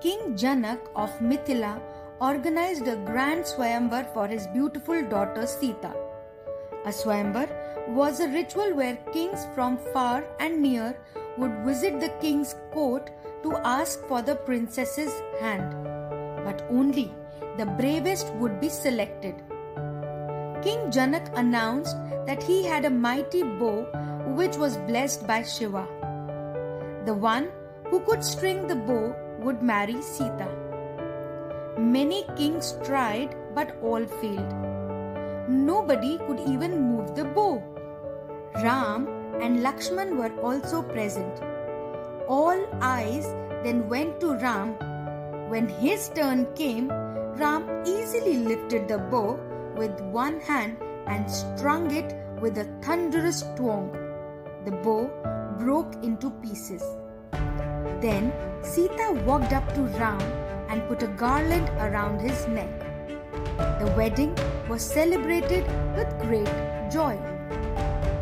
King Janak of Mithila organized a grand Swayamvar for his beautiful daughter Sita. A Swayamvar was a ritual where kings from far and near would visit the king's court to ask for the princess's hand. But only the bravest would be selected. King Janak announced that he had a mighty bow which was blessed by Shiva. The one who could string the bow would marry Sita. Many kings tried, but all failed. Nobody could even move the bow. Ram and Lakshman were also present. All eyes then went to Ram. When his turn came, Ram easily lifted the bow with one hand and strung it with a thunderous twang. The bow broke into pieces. Then Sita walked up to Ram and put a garland around his neck. The wedding was celebrated with great joy.